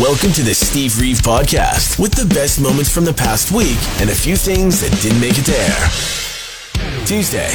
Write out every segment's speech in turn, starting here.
Welcome to the Steve Reeve Podcast with the best moments from the past week and a few things that didn't make it air. Tuesday.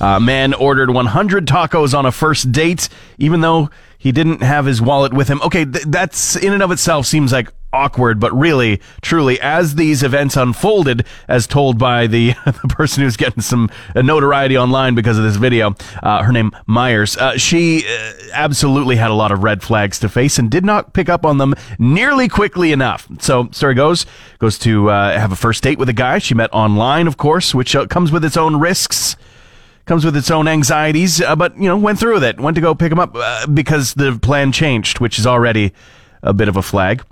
A man ordered 100 tacos on a first date, even though he didn't have his wallet with him. Okay, th- that's in and of itself seems like awkward, but really, truly, as these events unfolded, as told by the, the person who's getting some uh, notoriety online because of this video, uh, her name Myers, uh, she uh, absolutely had a lot of red flags to face and did not pick up on them nearly quickly enough. So, story goes, goes to uh, have a first date with a guy she met online, of course, which uh, comes with its own risks comes with its own anxieties, uh, but you know went through with it. Went to go pick him up uh, because the plan changed, which is already a bit of a flag.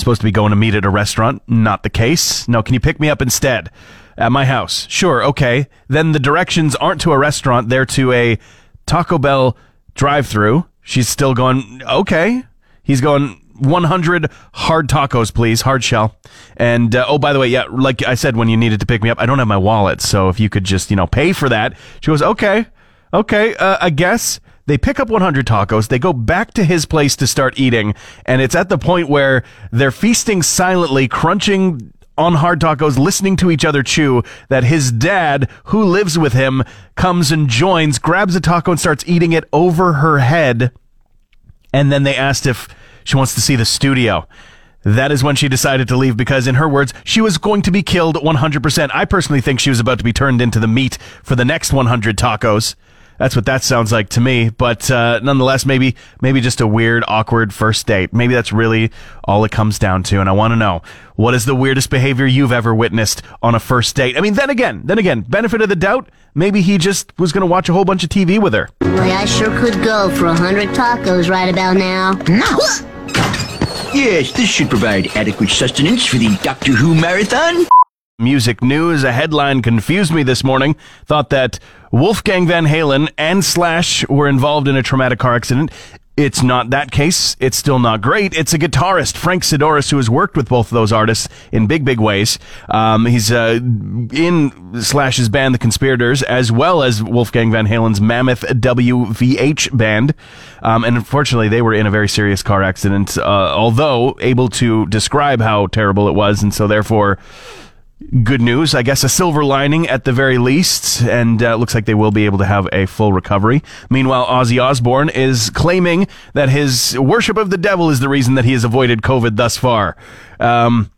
Supposed to be going to meet at a restaurant, not the case. No, can you pick me up instead at my house? Sure, okay. Then the directions aren't to a restaurant; they're to a Taco Bell drive-through. She's still going. Okay, he's going. 100 hard tacos, please, hard shell. And uh, oh, by the way, yeah, like I said when you needed to pick me up, I don't have my wallet, so if you could just you know pay for that. She goes, okay, okay, uh, I guess. They pick up 100 tacos. They go back to his place to start eating, and it's at the point where they're feasting silently, crunching on hard tacos, listening to each other chew, that his dad, who lives with him, comes and joins, grabs a taco and starts eating it over her head. And then they asked if she wants to see the studio. That is when she decided to leave because, in her words, she was going to be killed 100%. I personally think she was about to be turned into the meat for the next 100 tacos. That's what that sounds like to me. But uh, nonetheless, maybe maybe just a weird, awkward first date. Maybe that's really all it comes down to. And I want to know what is the weirdest behavior you've ever witnessed on a first date. I mean, then again, then again, benefit of the doubt. Maybe he just was going to watch a whole bunch of TV with her. Boy, I sure could go for a hundred tacos right about now. No! Yes, this should provide adequate sustenance for the Doctor Who marathon. Music news. A headline confused me this morning. Thought that Wolfgang Van Halen and Slash were involved in a traumatic car accident. It's not that case. It's still not great. It's a guitarist, Frank Sidoris, who has worked with both of those artists in big, big ways. Um, he's uh, in Slash's band, The Conspirators, as well as Wolfgang Van Halen's Mammoth WVH band. Um, and unfortunately, they were in a very serious car accident, uh, although able to describe how terrible it was. And so, therefore, good news, I guess, a silver lining at the very least, and uh, looks like they will be able to have a full recovery. Meanwhile, Ozzy Osbourne is claiming that his worship of the devil is the reason that he has avoided COVID thus far. Um,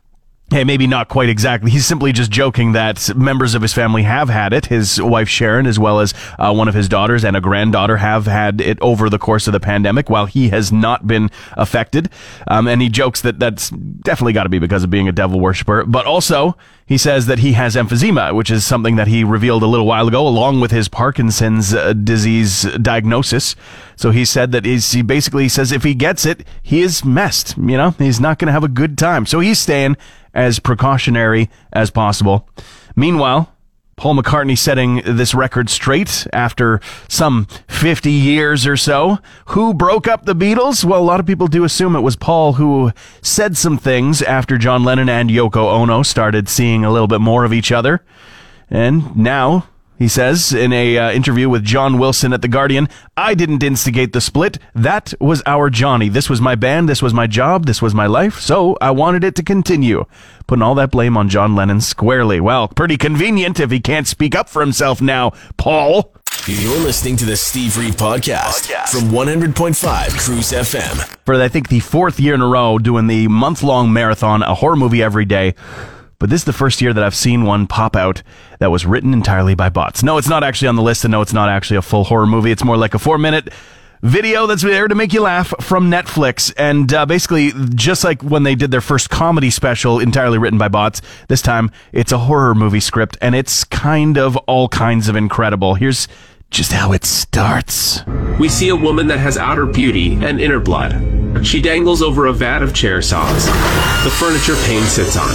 Hey, maybe not quite exactly. He's simply just joking that members of his family have had it. His wife Sharon, as well as uh, one of his daughters and a granddaughter, have had it over the course of the pandemic, while he has not been affected. Um, and he jokes that that's definitely got to be because of being a devil worshiper. But also, he says that he has emphysema, which is something that he revealed a little while ago, along with his Parkinson's uh, disease diagnosis. So he said that he basically says if he gets it, he is messed. You know, he's not going to have a good time. So he's staying as precautionary as possible. Meanwhile, Paul McCartney setting this record straight after some 50 years or so. Who broke up the Beatles? Well, a lot of people do assume it was Paul who said some things after John Lennon and Yoko Ono started seeing a little bit more of each other. And now he says in a uh, interview with John Wilson at The Guardian, I didn't instigate the split. That was our Johnny. This was my band. This was my job. This was my life. So I wanted it to continue. Putting all that blame on John Lennon squarely. Well, pretty convenient if he can't speak up for himself now, Paul. You're listening to the Steve Reeve Podcast, from 100.5 Cruise FM. For, I think, the fourth year in a row doing the month long marathon, a horror movie every day. But this is the first year that I've seen one pop out that was written entirely by bots. No, it's not actually on the list, and no, it's not actually a full horror movie. It's more like a four minute video that's there to make you laugh from Netflix. And uh, basically, just like when they did their first comedy special entirely written by bots, this time it's a horror movie script, and it's kind of all kinds of incredible. Here's just how it starts. We see a woman that has outer beauty and inner blood. She dangles over a vat of chair saws. The furniture pain sits on.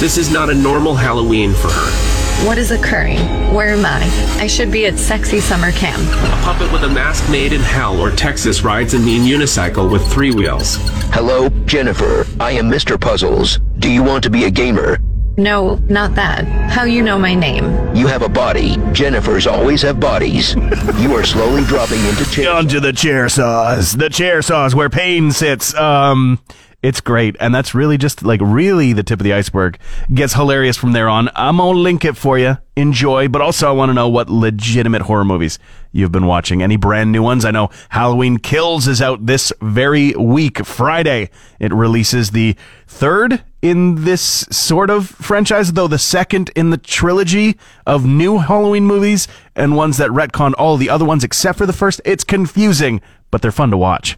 This is not a normal Halloween for her. What is occurring? Where am I? I should be at sexy summer camp. A puppet with a mask made in hell or Texas rides a mean unicycle with three wheels. Hello, Jennifer. I am Mr. Puzzles. Do you want to be a gamer? No, not that. How you know my name? You have a body. Jennifers always have bodies. you are slowly dropping into chair. Onto the chair saws. The chair saws where pain sits. Um, it's great, and that's really just like really the tip of the iceberg. Gets hilarious from there on. I'm gonna link it for you. Enjoy, but also I want to know what legitimate horror movies you've been watching. Any brand new ones? I know Halloween Kills is out this very week, Friday. It releases the third in this sort of franchise, though the second in the trilogy of new Halloween movies and ones that retcon all the other ones except for the first. It's confusing, but they're fun to watch.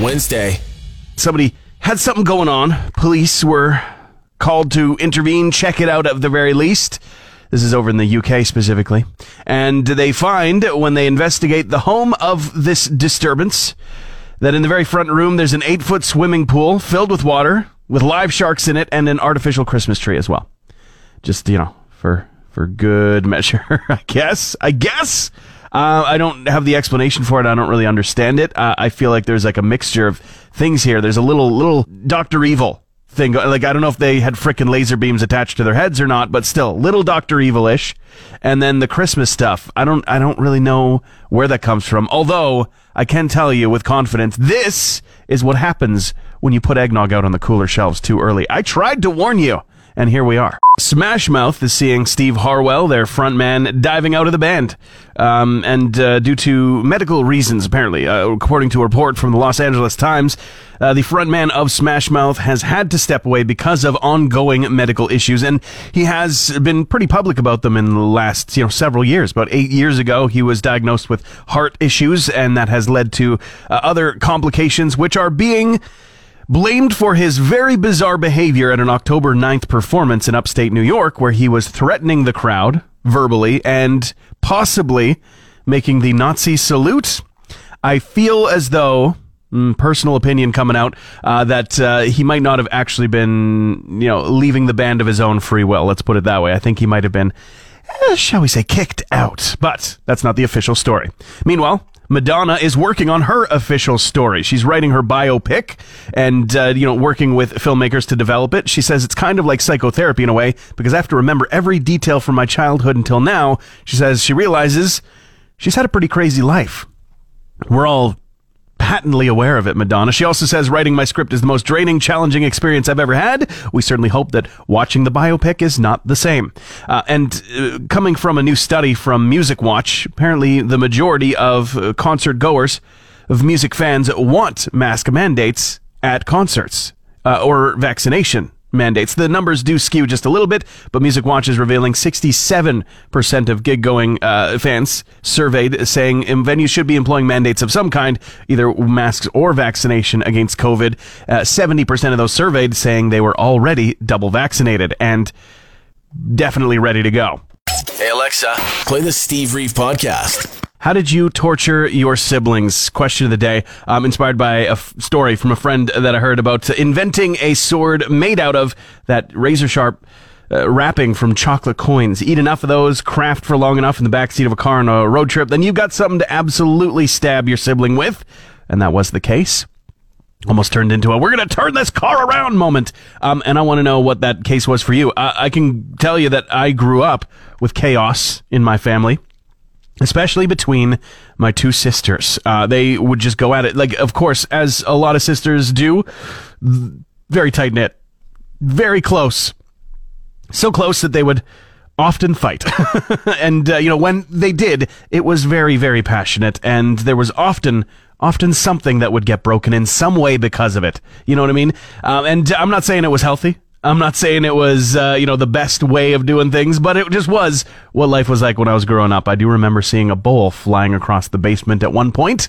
Wednesday. Somebody had something going on. Police were called to intervene, check it out at the very least. This is over in the UK specifically. And they find, when they investigate the home of this disturbance, that in the very front room there's an eight foot swimming pool filled with water, with live sharks in it, and an artificial Christmas tree as well. Just, you know, for, for good measure, I guess. I guess. Uh, I don't have the explanation for it. I don't really understand it. Uh, I feel like there's like a mixture of things here. There's a little, little Doctor Evil thing. Like I don't know if they had frickin' laser beams attached to their heads or not, but still, little Doctor Evilish. And then the Christmas stuff. I don't, I don't really know where that comes from. Although I can tell you with confidence, this is what happens when you put eggnog out on the cooler shelves too early. I tried to warn you and here we are. Smash Mouth is seeing Steve Harwell, their frontman, diving out of the band. Um, and uh, due to medical reasons, apparently, uh, according to a report from the Los Angeles Times, uh, the frontman of Smash Mouth has had to step away because of ongoing medical issues, and he has been pretty public about them in the last, you know, several years. About eight years ago, he was diagnosed with heart issues, and that has led to uh, other complications, which are being blamed for his very bizarre behavior at an October 9th performance in upstate New York, where he was threatening the crowd verbally and possibly making the Nazi salute. I feel as though, mm, personal opinion coming out, uh, that uh, he might not have actually been, you know, leaving the band of his own free will. Let's put it that way. I think he might have been, eh, shall we say, kicked out. But that's not the official story. Meanwhile, Madonna is working on her official story. She's writing her biopic and, uh, you know, working with filmmakers to develop it. She says it's kind of like psychotherapy in a way because I have to remember every detail from my childhood until now. She says she realizes she's had a pretty crazy life. We're all patently aware of it, Madonna. She also says writing my script is the most draining, challenging experience I've ever had. We certainly hope that watching the biopic is not the same. Uh, and uh, coming from a new study from Music Watch, apparently the majority of uh, concert goers, of music fans, want mask mandates at concerts uh, or vaccination mandates. The numbers do skew just a little bit, but Music Watch is revealing 67% of gig going uh, fans surveyed saying venues should be employing mandates of some kind, either masks or vaccination against COVID. Uh, 70% of those surveyed saying they were already double vaccinated and definitely ready to go. Hey, Alexa, play the Steve Reeve podcast. How did you torture your siblings? Question of the day, um, inspired by a f- story from a friend that I heard about inventing a sword made out of that razor sharp uh, wrapping from chocolate coins. Eat enough of those, craft for long enough in the backseat of a car on a road trip, then you've got something to absolutely stab your sibling with. And that was the case. Almost turned into a we're going to turn this car around moment. Um, and I want to know what that case was for you. I can tell you that I grew up with chaos in my family especially between my two sisters. Uh, they would just go at it. Like, of course, as a lot of sisters do, very tight knit, very close. So close that they would often fight. and, uh, you know, when they did, it was very, very passionate. And there was often, often something that would get broken in some way because of it. You know what I mean? Um, and I'm not saying it was healthy. I'm not saying it was, uh, you know, the best way of doing things, but it just was what life was like when I was growing up. I do remember seeing a bowl flying across the basement at one point.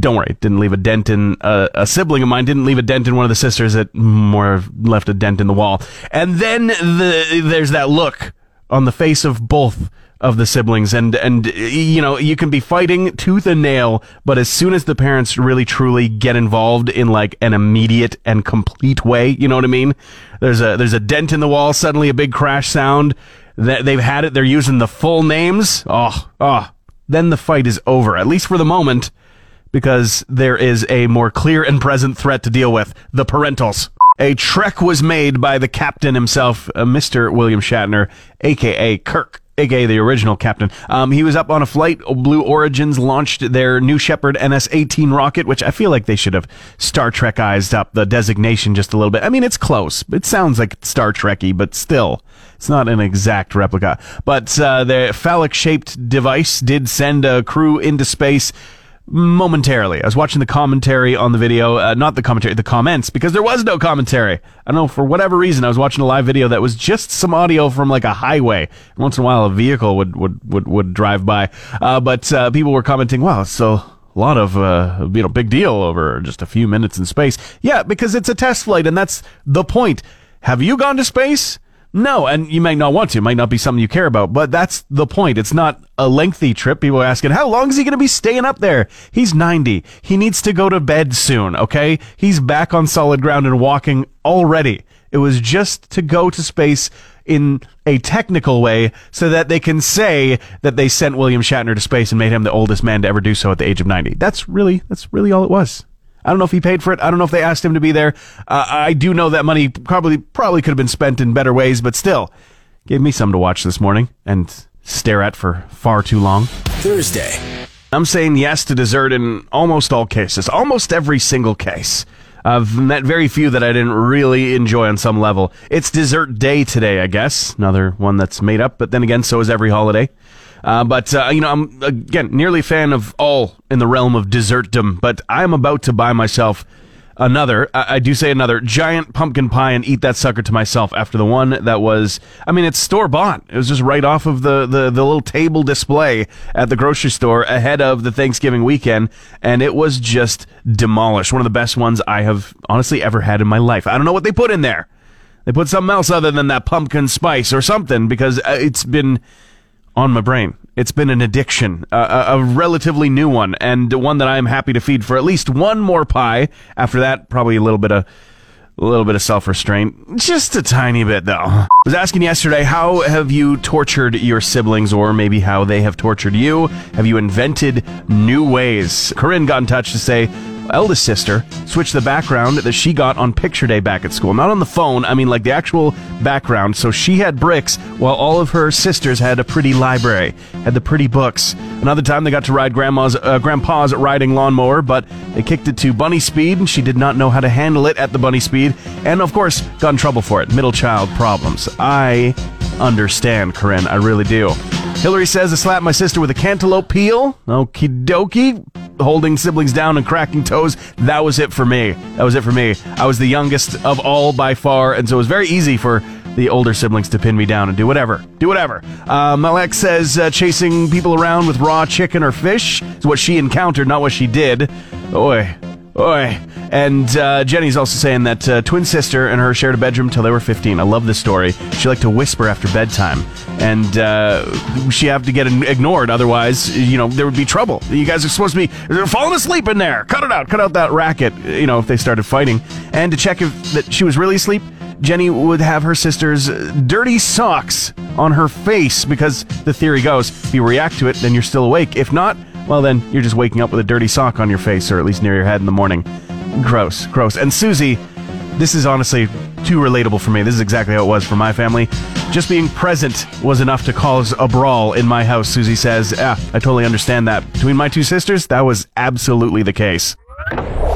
Don't worry, didn't leave a dent in uh, a sibling of mine. Didn't leave a dent in one of the sisters. It more left a dent in the wall. And then the, there's that look on the face of both of the siblings. And and you know you can be fighting tooth and nail but as soon as the parents really truly get involved in like an immediate and complete way you know what i mean? There's a there's a dent in the wall suddenly a big crash sound. That they've had it they're using the full names. Oh oh. Then the fight is over at least for the moment because there is a more clear and present threat to deal with. The parentals. A trek was made by the captain himself, uh, Mr. William Shatner, aka Kirk, aka the original captain. Um, he was up on a flight. Blue Origins launched their New Shepard NS-18 rocket, which I feel like they should have Star Trek-ized up the designation just a little bit. I mean, it's close. It sounds like Star Trekky, but still, it's not an exact replica. But uh, the phallic-shaped device did send a crew into space momentarily. I was watching the commentary on the video, uh, not the commentary, the comments, because there was no commentary. I don't know, for whatever reason, I was watching a live video that was just some audio from like a highway. Once in a while, a vehicle would, would, would, would drive by. Uh, but, uh, people were commenting, wow, so a lot of, uh, you know, big deal over just a few minutes in space. Yeah, because it's a test flight, and that's the point. Have you gone to space? No, and you might not want to. It might not be something you care about, but that's the point. It's not a lengthy trip. People are asking, how long is he going to be staying up there? He's 90. He needs to go to bed soon, okay? He's back on solid ground and walking already. It was just to go to space in a technical way so that they can say that they sent William Shatner to space and made him the oldest man to ever do so at the age of 90. That's really, that's really all it was. I don't know if he paid for it. I don't know if they asked him to be there. Uh, I do know that money probably probably could have been spent in better ways, but still, gave me some to watch this morning and stare at for far too long. Thursday. I'm saying yes to dessert in almost all cases, almost every single case. I've met very few that I didn't really enjoy on some level. It's dessert day today, I guess. Another one that's made up, but then again, so is every holiday. Uh, but, uh, you know, I'm, again, nearly fan of all in the realm of dessertdom, but I'm about to buy myself another, I, I, do say another, giant pumpkin pie and eat that sucker to myself after the one that was, I mean, it's store bought. It was just right off of the, the, the little table display at the grocery store ahead of the Thanksgiving weekend, and it was just demolished. One of the best ones I have honestly ever had in my life. I don't know what they put in there. They put something else other than that pumpkin spice or something because uh, it's been on my brain. It's been an addiction, a, a, relatively new one, and one that I'm happy to feed for at least one more pie. After that, probably a little bit of a little bit of self restraint, just a tiny bit though. I was asking yesterday, how have you tortured your siblings, or maybe how they have tortured you? Have you invented new ways? Corinne got in touch to say eldest sister switched the background that she got on picture day back at school. Not on the phone, I mean like the actual background. So she had bricks while all of her sisters had a pretty library, had the pretty books. Another time they got to ride grandma's uh, grandpa's riding lawnmower, but they kicked it to bunny speed and she did not know how to handle it at the bunny speed and of course got in trouble for it. Middle child problems. I understand, Corinne. I really do. Hillary says I slapped my sister with a cantaloupe peel. Okie dokie holding siblings down and cracking toes. That was it for me. That was it for me. I was the youngest of all by far, and so it was very easy for the older siblings to pin me down and do whatever. Do whatever. Uh, Malek says uh, chasing people around with raw chicken or fish is what she encountered, not what she did. Oi. Oi. And uh, Jenny's also saying that uh, twin sister and her shared a bedroom till they were 15. I love this story. She liked to whisper after bedtime. And uh, she had to get ignored. Otherwise, you know, there would be trouble. You guys are supposed to be falling asleep in there. Cut it out. Cut out that racket, you know, if they started fighting. And to check if that she was really asleep, Jenny would have her sister's dirty socks on her face because the theory goes if you react to it, then you're still awake. If not, well, then you're just waking up with a dirty sock on your face or at least near your head in the morning. Gross, gross. And Susie, this is honestly too relatable for me. This is exactly how it was for my family. Just being present was enough to cause a brawl in my house, Susie says. Yeah, I totally understand that. Between my two sisters, that was absolutely the case.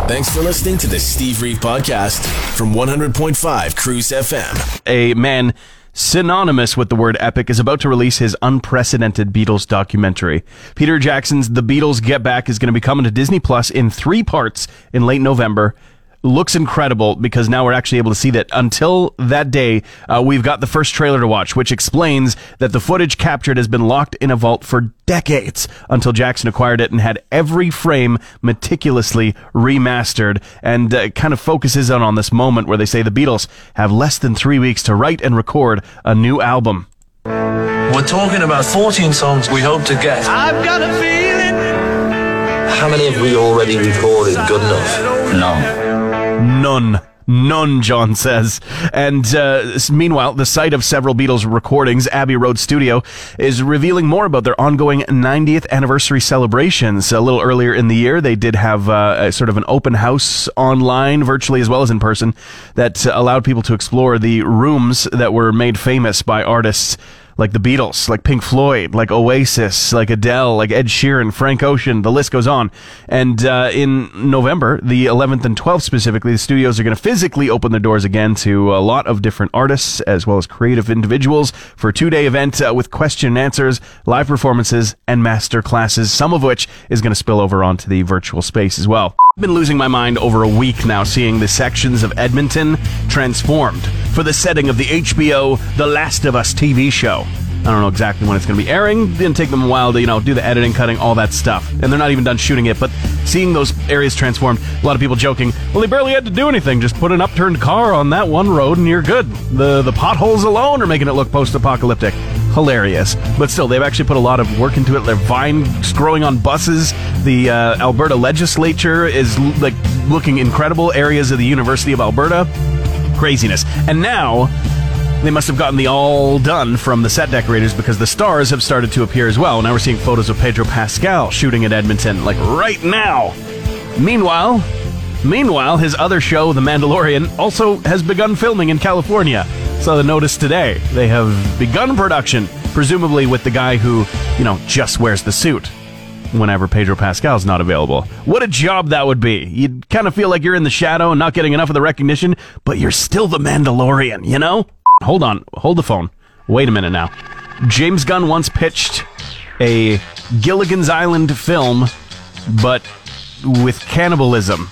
Thanks for listening to the Steve Reeve podcast from 100.5 Cruise FM. A man synonymous with the word epic, is about to release his unprecedented Beatles documentary. Peter Jackson's The Beatles Get Back is going to be coming to Disney Plus in three parts in late November looks incredible because now we're actually able to see that until that day, uh, we've got the first trailer to watch, which explains that the footage captured has been locked in a vault for decades until Jackson acquired it and had every frame meticulously remastered and uh, kind of focuses on, on this moment where they say the Beatles have less than three weeks to write and record a new album. We're talking about 14 songs we hope to get. I've got a feeling. How many have we already recorded good enough? None. None. None, John says. And uh, meanwhile, the site of several Beatles recordings, Abbey Road Studio, is revealing more about their ongoing 90th anniversary celebrations. A little earlier in the year, they did have uh, a sort of an open house online, virtually as well as in person, that allowed people to explore the rooms that were made famous by artists like the Beatles, like Pink Floyd, like Oasis, like Adele, like Ed Sheeran, Frank Ocean, the list goes on. And uh, in November, the 11th and 12th specifically, the studios are going to physically open their doors again to a lot of different artists as well as creative individuals for a two day event uh, with question and answers, live performances, and master classes, some of which is going to spill over onto the virtual space as well. I've been losing my mind over a week now seeing the sections of Edmonton transformed for the setting of the HBO The Last of Us TV show. I don't know exactly when it's going to be airing. Didn't take them a while to, you know, do the editing, cutting, all that stuff. And they're not even done shooting it, but seeing those areas transformed, a lot of people joking, well, they barely had to do anything. Just put an upturned car on that one road and you're good. The, the potholes alone are making it look post apocalyptic. Hilarious. But still, they've actually put a lot of work into it. Their vines growing on buses. The uh, Alberta legislature is like looking incredible. Areas of the University of Alberta. Craziness. And now they must have gotten the all done from the set decorators because the stars have started to appear as well. Now we're seeing photos of Pedro Pascal shooting at Edmonton, like right now. Meanwhile, meanwhile, his other show, The Mandalorian, also has begun filming in California. Saw the notice today. They have begun production, presumably with the guy who, you know, just wears the suit whenever Pedro Pascal's not available. What a job that would be. You'd kind of feel like you're in the shadow and not getting enough of the recognition, but you're still the Mandalorian, you know? Hold on, hold the phone. Wait a minute now. James Gunn once pitched a Gilligan's Island film, but with cannibalism.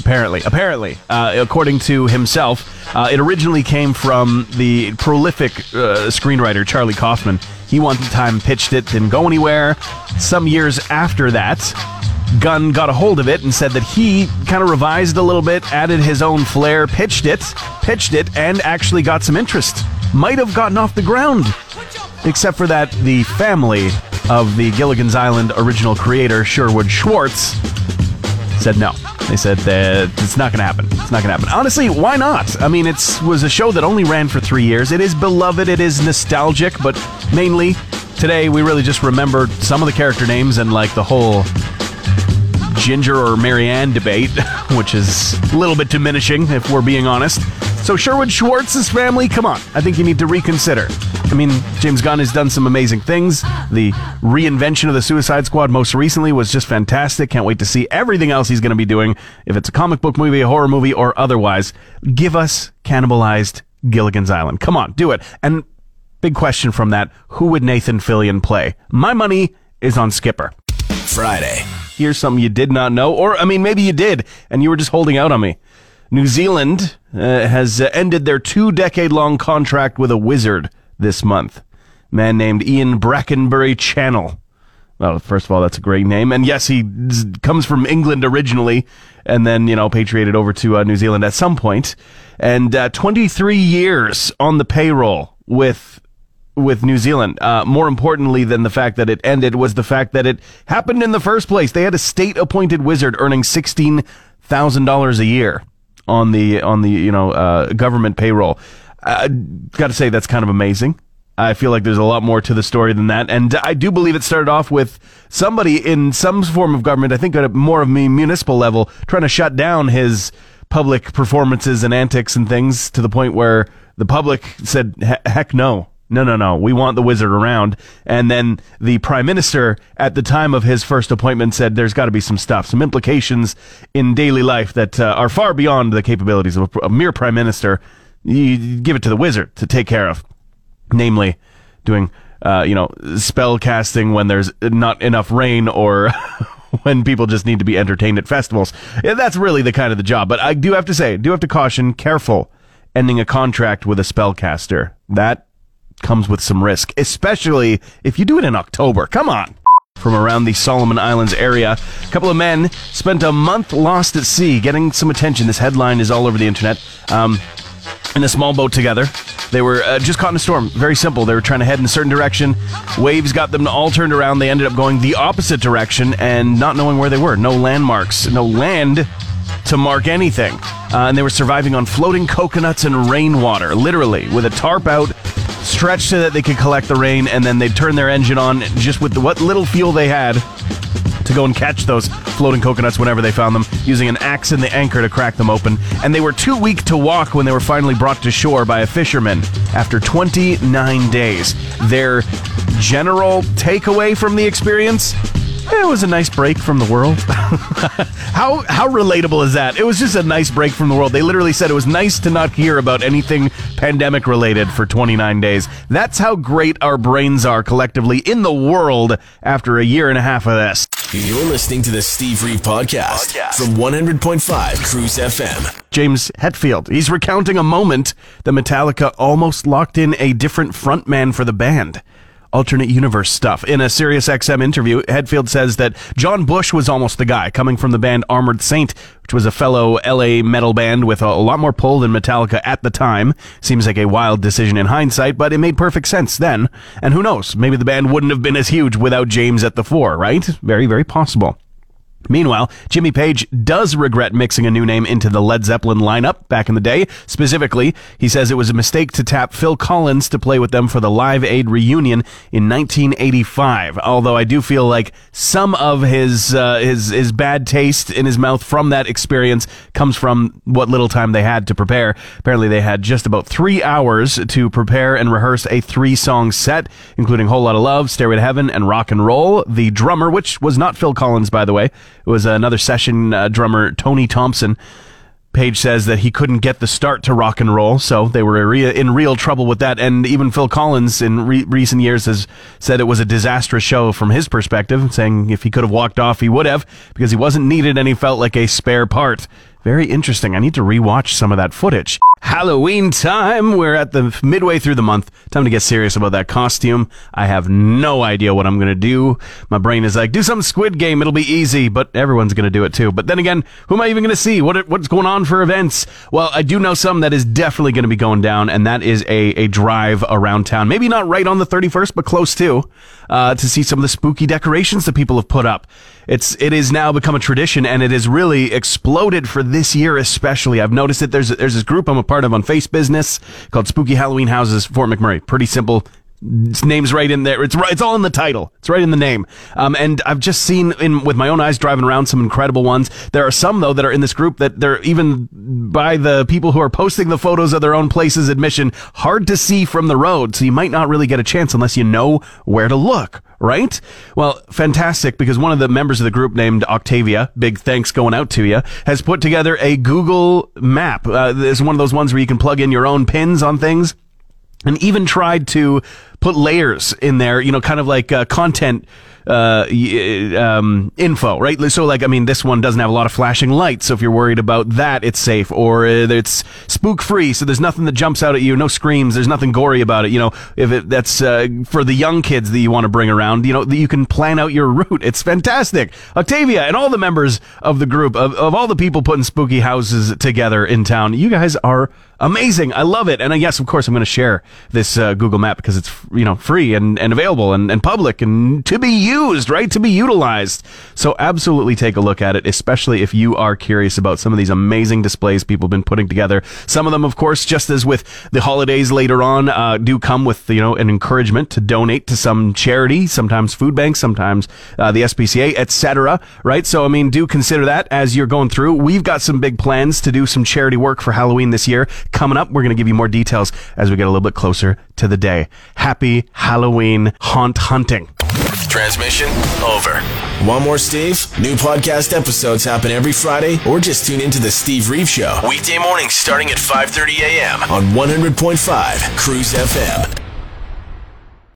Apparently, apparently, uh, according to himself, uh, it originally came from the prolific uh, screenwriter Charlie Kaufman. He one time pitched it, didn't go anywhere. Some years after that, Gunn got a hold of it and said that he kind of revised a little bit, added his own flair, pitched it, pitched it, and actually got some interest. Might have gotten off the ground. Except for that, the family of the Gilligan's Island original creator, Sherwood Schwartz, said no. They said that it's not going to happen. It's not going to happen. Honestly, why not? I mean, it was a show that only ran for three years. It is beloved. It is nostalgic, but mainly today we really just remember some of the character names and like the whole Ginger or Mary Ann debate, which is a little bit diminishing if we're being honest. So Sherwood Schwartz's family, come on. I think you need to reconsider. I mean, James Gunn has done some amazing things. The reinvention of the Suicide Squad most recently was just fantastic. Can't wait to see everything else he's going to be doing. If it's a comic book movie, a horror movie, or otherwise, give us cannibalized Gilligan's Island. Come on, do it. And big question from that, who would Nathan Fillion play? My money is on Skipper. Friday. Here's something you did not know, or I mean, maybe you did, and you were just holding out on me. New Zealand uh, has uh, ended their two decade long contract with a wizard this month. A Man named Ian Brackenbury Channell. Well, first of all, that's a great name. And yes, he comes from England originally and then, you know, patriated over to uh, New Zealand at some point. And uh, 23 years on the payroll with with New Zealand. Uh, more importantly than the fact that it ended was the fact that it happened in the first place. They had a state appointed wizard earning sixteen thousand dollars a year on the on the you know uh, government payroll. Uh, Got to say that's kind of amazing. I feel like there's a lot more to the story than that, and I do believe it started off with somebody in some form of government. I think at a more of a municipal level, trying to shut down his public performances and antics and things to the point where the public said, "Heck no." No, no, no. We want the wizard around. And then the prime minister at the time of his first appointment said there's got to be some stuff, some implications in daily life that uh, are far beyond the capabilities of a, a mere prime minister. You give it to the wizard to take care of, namely doing, uh, you know, spell casting when there's not enough rain or when people just need to be entertained at festivals. Yeah, that's really the kind of the job. But I do have to say, do have to caution, careful ending a contract with a spellcaster. That comes with some risk, especially if you do it in October. Come on. From around the Solomon Islands area, a couple of men spent a month lost at sea, getting some attention. This headline is all over the internet. Um, in a small boat together. They were uh, just caught in a storm. Very simple. They were trying to head in a certain direction. Waves got them all turned around. They ended up going the opposite direction and not knowing where they were. No landmarks, no land to mark anything. Uh, and they were surviving on floating coconuts and rainwater, literally, with a tarp out, stretched so that they could collect the rain, and then they'd turn their engine on just with the, what little fuel they had to go and catch those floating coconuts whenever they found them, using an axe and the anchor to crack them open. And they were too weak to walk when they were finally brought to shore by a fisherman after 29 days. Their general takeaway from the experience it was a nice break from the world. how how relatable is that? It was just a nice break from the world. They literally said it was nice to not hear about anything pandemic related for 29 days. That's how great our brains are collectively in the world after a year and a half of this. You're listening to the Steve Reeve podcast, podcast. from 100.5 Cruise FM. James Hetfield. He's recounting a moment that Metallica almost locked in a different frontman for the band alternate universe stuff. In a Sirius XM interview, Hetfield says that John Bush was almost the guy, coming from the band Armored Saint, which was a fellow LA metal band with a, a lot more pull than Metallica at the time. Seems like a wild decision in hindsight, but it made perfect sense then. And who knows, maybe the band wouldn't have been as huge without James at the fore, right? Very, very possible. Meanwhile, Jimmy Page does regret mixing a new name into the Led Zeppelin lineup back in the day. Specifically, he says it was a mistake to tap Phil Collins to play with them for the Live Aid reunion in 1985. Although I do feel like some of his uh, his his bad taste in his mouth from that experience comes from what little time they had to prepare. Apparently, they had just about three hours to prepare and rehearse a three song set, including "Whole Lot of Love," "Stairway to Heaven," and "Rock and Roll." The drummer, which was not Phil Collins, by the way it was another session uh, drummer, Tony Thompson. Page says that he couldn't get the start to rock and roll, so they were re- in real trouble with that. And even Phil Collins, in re- recent years, has said it was a disastrous show from his perspective, saying if he could have walked off, he would have because he wasn't needed and he felt like a spare part. Very interesting. I need to rewatch some of that footage. Halloween time. We're at the midway through the month. Time to get serious about that costume. I have no idea what I'm going to do. My brain is like, do some squid game. It'll be easy, but everyone's going to do it too. But then again, who am I even going to see? What, what's going on for events? Well, I do know some that is definitely going to be going down, and that is a, a drive around town. Maybe not right on the 31st, but close to, uh, to see some of the spooky decorations that people have put up. It's, it is now become a tradition and it has really exploded for this year, especially. I've noticed it. There's, there's this group I'm a part of on Face Business called Spooky Halloween Houses Fort McMurray. Pretty simple It's name's right in there. It's right. It's all in the title. It's right in the name. Um, and I've just seen in with my own eyes driving around some incredible ones. There are some though that are in this group that they're even by the people who are posting the photos of their own places admission hard to see from the road. So you might not really get a chance unless you know where to look. Right? Well, fantastic because one of the members of the group named Octavia, big thanks going out to you, has put together a Google map. Uh, it's one of those ones where you can plug in your own pins on things and even tried to put layers in there, you know, kind of like uh, content uh, um, info, right? So, like, I mean, this one doesn't have a lot of flashing lights, so if you're worried about that, it's safe, or it's spook free, so there's nothing that jumps out at you, no screams, there's nothing gory about it. You know, if it, that's uh, for the young kids that you want to bring around, you know, that you can plan out your route. It's fantastic. Octavia and all the members of the group, of, of all the people putting spooky houses together in town, you guys are amazing. I love it. And uh, yes, of course, I'm going to share this uh, Google Map because it's you know free and, and available and, and public and to be used, right? To be utilized. So absolutely take a look at it, especially if you are curious about some of these amazing displays people have been putting together. Some of them, of course, just as with the holidays later on, uh, do come with you know an encouragement to donate to some charity, sometimes food banks, sometimes uh, the SPCA, etc. Right? So I mean, do consider that as you're going through. We've got some big plans to do some charity work for Halloween this year coming up. We're going to give you more details as we get a little bit closer to the day. Happy Halloween haunt hunting. Transmission over. One more Steve? New podcast episodes happen every Friday or just tune into the Steve Reeve Show. Weekday mornings starting at 5.30 a.m. on 100.5 Cruise FM.